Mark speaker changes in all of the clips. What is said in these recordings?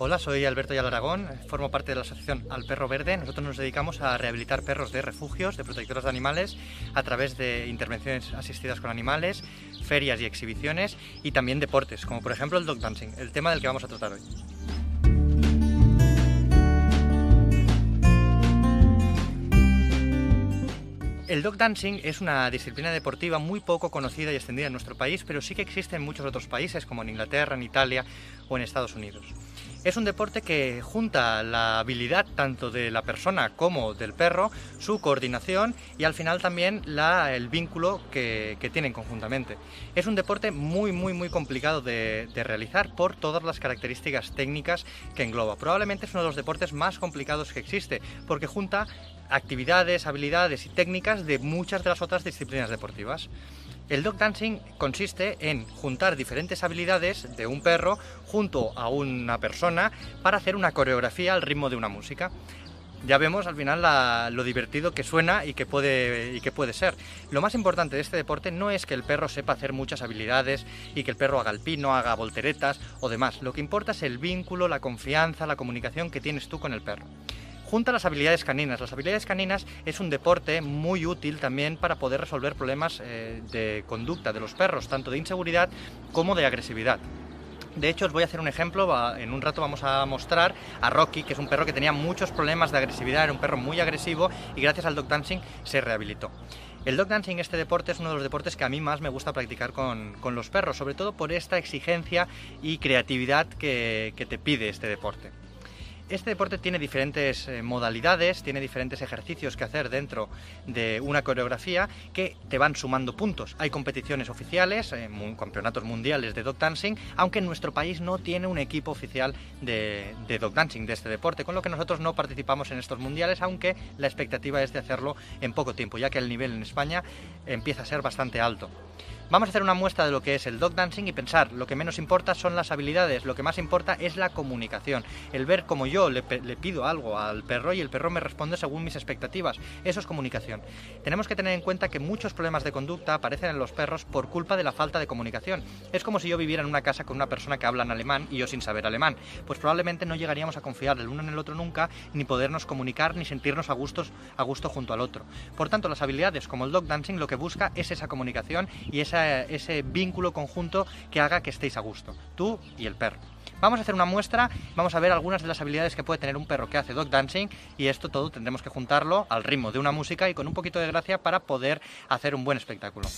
Speaker 1: Hola, soy Alberto Yalaragón, formo parte de la asociación Al Perro Verde. Nosotros nos dedicamos a rehabilitar perros de refugios, de protectoras de animales, a través de intervenciones asistidas con animales, ferias y exhibiciones y también deportes, como por ejemplo el dog dancing, el tema del que vamos a tratar hoy. El dog dancing es una disciplina deportiva muy poco conocida y extendida en nuestro país, pero sí que existe en muchos otros países, como en Inglaterra, en Italia o en Estados Unidos. Es un deporte que junta la habilidad tanto de la persona como del perro, su coordinación y al final también el vínculo que, tienen conjuntamente. Es un deporte muy, muy, muy complicado de, de realizar por todas las características técnicas que engloba. Probablemente es uno de los deportes más complicados que existe porque junta actividades, habilidades y técnicas de muchas de las otras disciplinas deportivas. El dog dancing consiste en juntar diferentes habilidades de un perro junto a una persona para hacer una coreografía al ritmo de una música. Ya vemos al final lo divertido que suena y que, puede, y que puede ser. Lo más importante de este deporte no es que el perro sepa hacer muchas habilidades y que el perro haga el pino, haga volteretas o demás. Lo que importa es el vínculo, la confianza, la comunicación que tienes tú con el perro junta las habilidades caninas. Las habilidades caninas es un deporte muy útil también para poder resolver problemas eh, de conducta de los perros, tanto de inseguridad como de agresividad. De hecho, os voy a hacer un ejemplo. En un rato vamos a mostrar a Rocky, que es un perro que tenía muchos problemas de agresividad, era un perro muy agresivo y gracias al dog dancing se rehabilitó. El dog dancing, este deporte, es uno de los deportes que a mí más me gusta practicar con, los perros, sobre todo por esta exigencia y creatividad que te pide este deporte. Este deporte tiene diferentes eh, modalidades, tiene diferentes ejercicios que hacer dentro de una coreografía que te van sumando puntos. Hay competiciones oficiales, eh, campeonatos mundiales de dog dancing, aunque en nuestro país no tiene un equipo oficial de, de dog dancing, de este deporte, con lo que nosotros no participamos en estos mundiales, aunque la expectativa es de hacerlo en poco tiempo, ya que el nivel en España empieza a ser bastante alto. Vamos a hacer una muestra de lo que es el dog dancing y pensar, lo que menos importa son las habilidades, lo que más importa es la comunicación, el ver cómo yo le, pido algo al perro y el perro me responde según mis expectativas. Eso es comunicación. Tenemos que tener en cuenta que muchos problemas de conducta aparecen en los perros por culpa de la falta de comunicación. Es como si yo viviera en una casa con una persona que habla en alemán y yo sin saber alemán. Pues probablemente no llegaríamos a confiar el uno en el otro nunca, ni podernos comunicar, ni sentirnos a, gustos, a gusto junto al otro. Por tanto, las habilidades como el dog dancing lo que busca es esa comunicación y esa ese vínculo conjunto que haga que estéis a gusto, tú y el perro. Vamos a hacer una muestra, vamos a ver algunas de las habilidades que puede tener un perro que hace dog dancing y esto todo tendremos que juntarlo al ritmo de una música y con un poquito de gracia para poder hacer un buen espectáculo.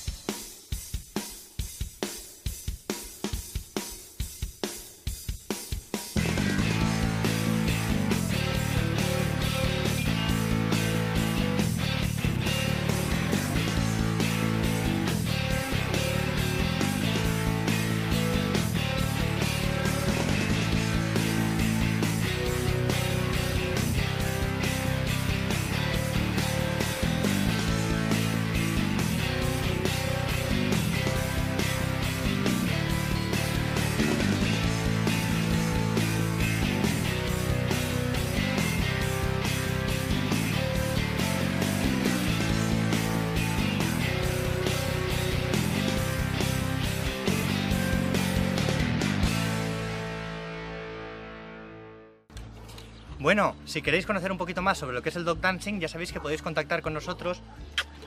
Speaker 1: Bueno, si queréis conocer un poquito más sobre lo que es el dog dancing, ya sabéis que podéis contactar con nosotros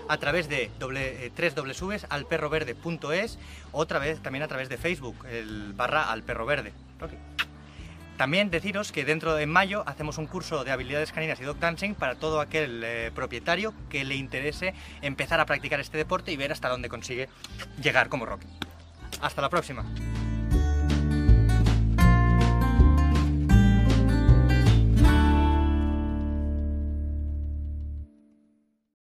Speaker 1: a través de doble, eh, o otra vez también a través de Facebook, el barra alperroverde. También deciros que dentro de mayo hacemos un curso de habilidades caninas y dog dancing para todo aquel eh, propietario que le interese empezar a practicar este deporte y ver hasta dónde consigue llegar como Rocky. Hasta la próxima.